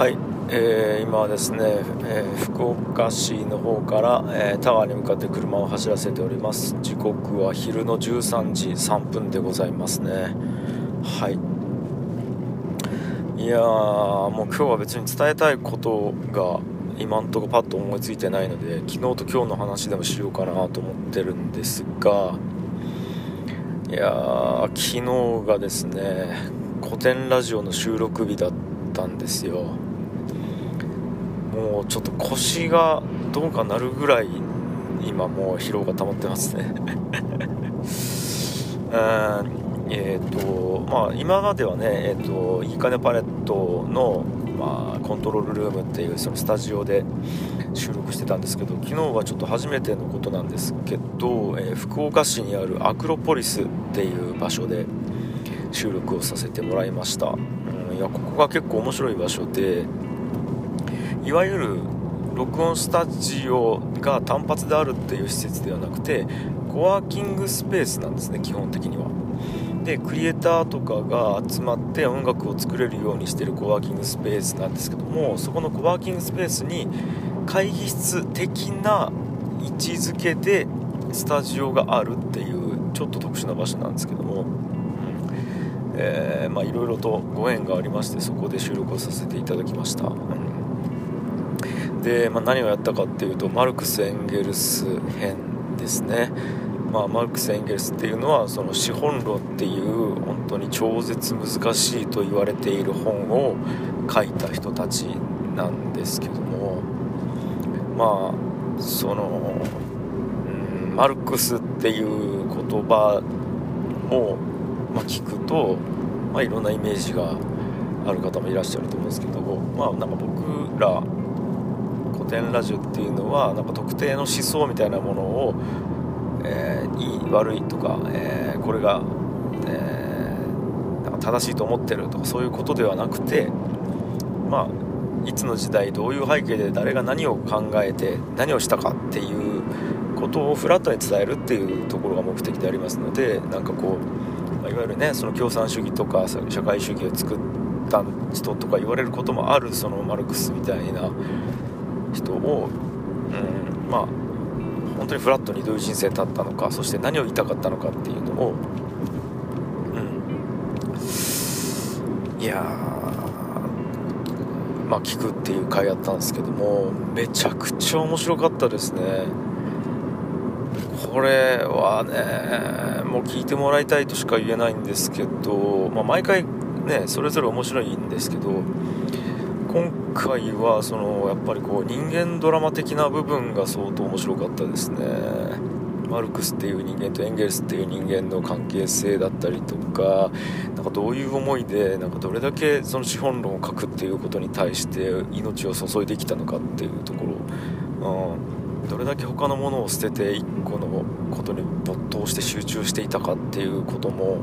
はい、えー、今はですね、えー、福岡市の方から、えー、田川に向かって車を走らせております。時刻は昼の13時3分でございますね。はい。いやもう今日は別に伝えたいことが今んとこパッと思いついてないので昨日と今日の話でもしようかなと思ってるんですがいや昨日がですね古典ラジオの収録日だったんですよ。もうちょっと腰がどうかなるぐらい今もう疲労が溜まってますね。えっ、ー、とまあ今まではねえっ、ー、といいかねパレットのまあ、コントロールルームっていうそのスタジオで収録してたんですけど昨日はちょっと初めてのことなんですけど、えー、福岡市にあるアクロポリスっていう場所で収録をさせてもらいました、うん、いやここが結構面白い場所でいわゆる録音スタジオが単発であるっていう施設ではなくてコワーキングスペースなんですね基本的には。でクリエイターとかが集まって音楽を作れるようにしてるコワーキングスペースなんですけどもそこのコワーキングスペースに会議室的な位置づけでスタジオがあるっていうちょっと特殊な場所なんですけども。え、まあいろいろとご縁がありましてそこで収録をさせていただきました、うん、で、まあ、何をやったかっていうとマルクス・エンゲルス編ですね。まあ、マルクス・エンゲルスっていうのはその資本論っていう本当に超絶難しいと言われている本を書いた人たちなんですけどもまあその、うん、マルクスっていう言葉を、まあ、聞くと、まあ、いろんなイメージがある方もいらっしゃると思うんですけどまあなんか僕ら古典ラジオっていうのはなんか特定の思想みたいなものをえー、いい悪いとか、えー、これが、えー、なんか正しいと思ってるとかそういうことではなくてまあいつの時代どういう背景で誰が何を考えて何をしたかっていうことをフラットに伝えるっていうところが目的でありますのでなんかこう、いわゆるねその共産主義とか社会主義を作った人とか言われることもあるそのマルクスみたいな人を、うん、まあ本当にフラットにどういう人生だったのかそして何を言いたかったのかっていうのをうんいやまあ聞くっていう回やったんですけどもめちゃくちゃ面白かったですね。これはねもう聞いてもらいたいとしか言えないんですけど、まあ、毎回ねそれぞれ面白いんですけど今回はそのやっぱりこう人間ドラマ的な部分が相当面白かったですね。マルクスっていう人間とエンゲルスっていう人間の関係性だったりとかなんかどういう思いでなんかどれだけその資本論を書くっていうことに対して命を注いできたのかっていうところ、うん、どれだけ他のものを捨てて1個のことに没頭して集中していたかっていうことも、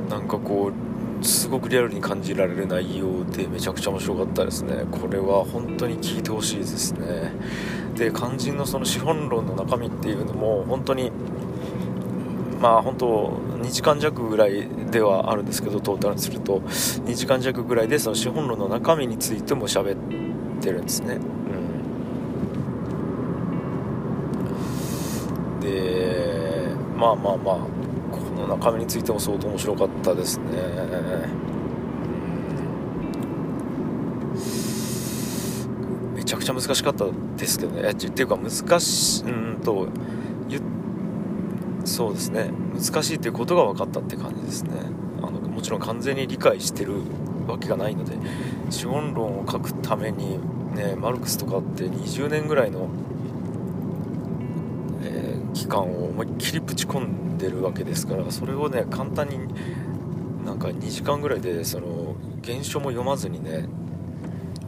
うん、なんかこうすごくリアルに感じられる内容でめちゃくちゃ面白かったですね。これは本当に聞いてほしいですね。で肝心のその資本論の中身っていうのも本当にまあ本当2時間弱ぐらいではあるんですけどトータルにすると。2時間弱ぐらいでその資本論の中身についても喋ってるんですね、うん、でまあまあまあ。中身についても相当面白かったですね。めちゃくちゃ難しかったですけどね。っていうか難しうんとそうですね。難しいっていうことが分かったって感じですね。あのもちろん完全に理解してるわけがないので資本論を書くためにねマルクスとかって20年ぐらいの期間を思いっきりぶち込んでるわけですからそれをね簡単になんか2時間ぐらいでその原書も読まずにね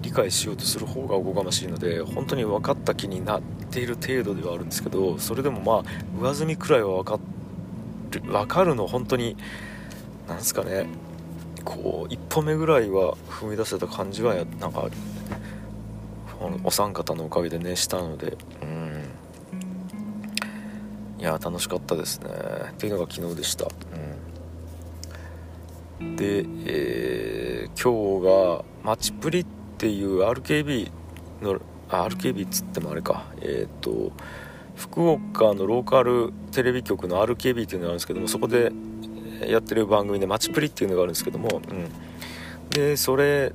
理解しようとする方がおこがましいので本当に分かった気になっている程度ではあるんですけどそれでもまあ上積みくらいは分かる分かるの本当になんですかねこう一歩目ぐらいは踏み出せた感じはなんかお三方のおかげでねしたのでうん。いや楽しかったですね。っていうのが昨日でした、うん。で、えー、今日がマチプリっていう RKB の RKB っつってもあれか。えっ、ー、と福岡のローカルテレビ局の RKB っていうのがあるんですけどもそこでやってる番組で「マチプリ」っていうのがあるんですけども、うん、でそれ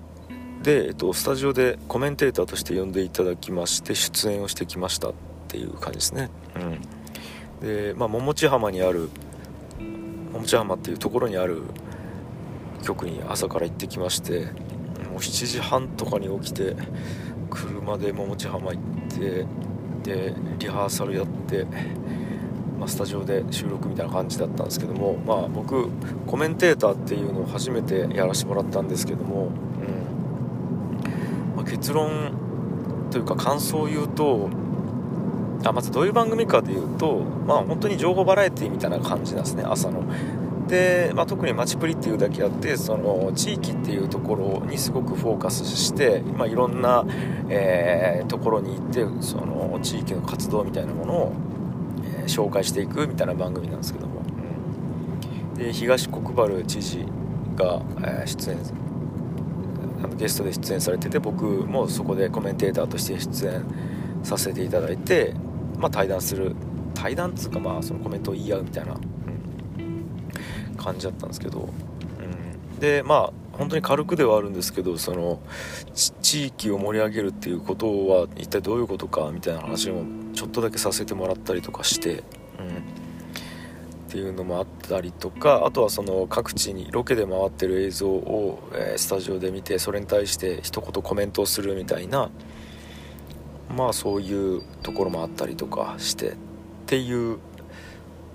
で、えっと、スタジオでコメンテーターとして呼んでいただきまして出演をしてきましたっていう感じですね、うん、でまあ桃地浜にある桃地浜っていうところにある局に朝から行ってきましてもう7時半とかに起きて車で桃地浜行ってでリハーサルやって、まあ、スタジオで収録みたいな感じだったんですけどもまあ僕コメンテーターっていうのを初めてやらせてもらったんですけども、うん。まあ、結論というか感想を言うとあまずどういう番組かでいうとまあ本当に情報バラエティみたいな感じなんですね朝の。で、まあ、特にマチプリっていうだけあってその地域っていうところにすごくフォーカスして、まあ、いろんな、えー、ところに行ってその地域の活動みたいなものを、えー、紹介していくみたいな番組なんですけども、うん、で東国原知事が、えー、出演あのゲストで出演されてて僕もそこでコメンテーターとして出演させていただいて、まあ、対談する対談っつうかまあそのコメントを言い合うみたいな感じだったんですけど、うん、でまあ本当に軽くではあるんですけどその地域を盛り上げるっていうことは一体どういうことかみたいな話もちょっとだけさせてもらったりとかして、うん、っていうのもあったりとかあとはその各地にロケで回ってる映像を、えー、スタジオで見てそれに対して一言コメントをするみたいなまあそういうところもあったりとかしてっていう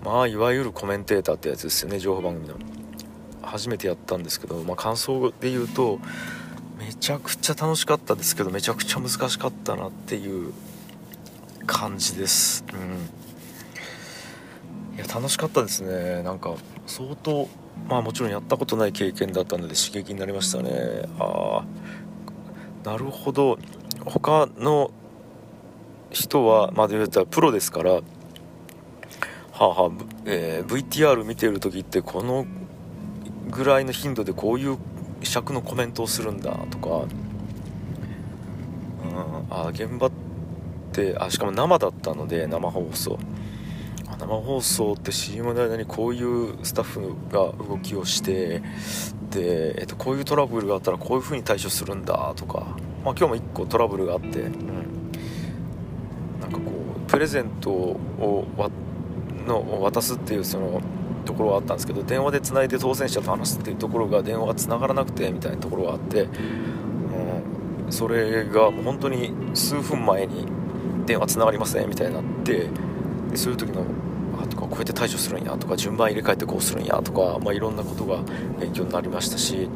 まあいわゆるコメンテーターってやつですよね情報番組の。初めてやったんですけど、まあ、感想で言うとめちゃくちゃ楽しかったですけどめちゃくちゃ難しかったなっていう感じです。うん。いや楽しかったですね。なんか相当まあもちろんやったことない経験だったので刺激になりましたね。ああなるほど。他の人はまあ言うたらプロですからはあはあえー、VTR 見てる時ってこのぐらいの頻度でこういう尺のコメントをするんだとか、うん、あ現場ってあしかも生だったので生放送。生放送って CM の間にこういうスタッフが動きをしてで、えっと、こういうトラブルがあったらこういう風に対処するんだとか、まあ、今日も1個トラブルがあって、うん、プレゼントをの渡すっていうそのところはあったんですけど電話でつないで当選者と話すっていうところが電話がつながらなくてみたいなところがあって、うん、それが本当に数分前に電話つながりませんみたいになってでそういう時のあとかこうやって対処するんやとか順番入れ替えてこうするんやとか、まあ、いろんなことが勉強になりましたし、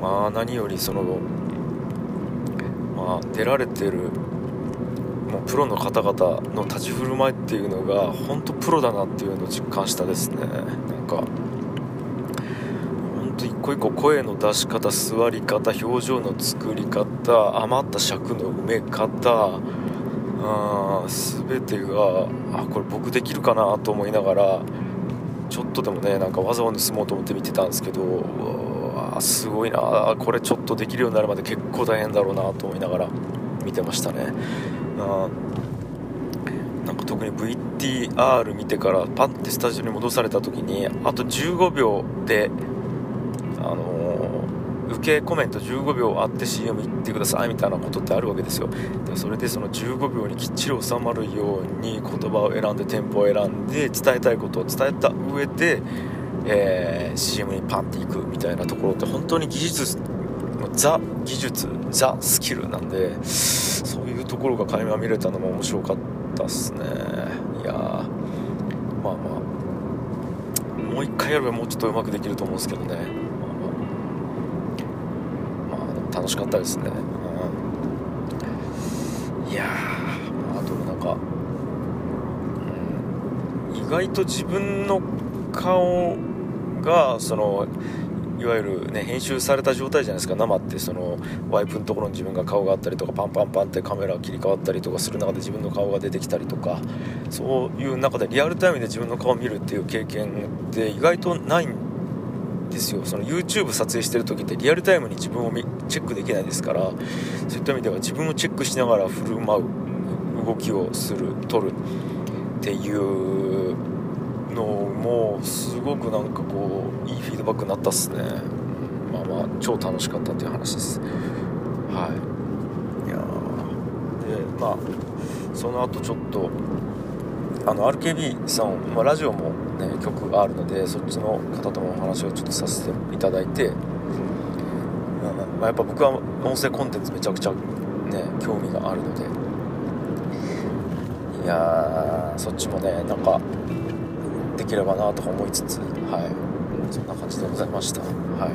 まあ、何よりその、まあ、出られてるプロの方々の立ち振る舞いっていうのが本当プロだなっていうのを実感したですね。なんか本当一個一個声の出し方座り方表情の作り方余った尺の埋め方あ全てがあこれ僕できるかなと思いながらちょっとでもねなんか技を盗もうと思って見てたんですけどすごいなこれちょっとできるようになるまで結構大変だろうなと思いながら見てましたね。な。なんか特に VTR 見てからパッてスタジオに戻された時にあと15秒であのー、受けコメント15秒あって CM 行ってくださいみたいなことってあるわけですよ。でそれでその15秒にきっちり収まるように言葉を選んでテンポを選んで伝えたいことを伝えた上で、えー、CM にパンっていくみたいなところって本当に技術ザ技術ザスキルなんでそういうところが垣間見れたのも面白かったっすね。いやまあまあ。もう一回やればもうちょっとうまくできると思うんですけどね。まあまあ、まあ、楽しかったですね、うん、いやまあとなんか、うん、意外と自分の顔がそのいわゆる、ね、編集された状態じゃないですか。生ってそのワイプのところに自分が顔があったりとかパンパンパンってカメラ切り替わったりとかする中で自分の顔が出てきたりとかそういう中でリアルタイムで自分の顔を見るっていう経験って意外とないんですよ。その YouTube 撮影してる時ってリアルタイムに自分をチェックできないですからそういった意味では自分をチェックしながら振る舞う動きをする撮るっていうのもすごくなんかこういいフィードバックになったっすね。まあまあ超楽しかったっていう話です。はい。いやでまあその後ちょっとあの RKB さん、まあ、ラジオも、ね、曲があるのでそっちの方ともお話をちょっとさせていただいて、まあ、やっぱ僕は音声コンテンツめちゃくちゃ、ね、興味があるので。いやそっちもねなんかできればなと思いつつはい。そんな感じでございました。は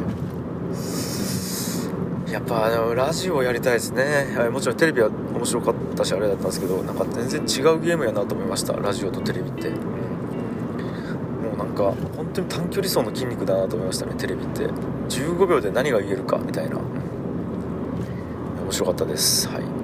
い。やっぱラジオやりたいですね、はい、もちろんテレビは面白かったしあれだったんですけどなんか全然違うゲームやなと思いました。ラジオとテレビって、もうなんか本当に短距離走の筋肉だなと思いましたねテレビって。15秒で何が言えるかみたいな、面白かったです。はい。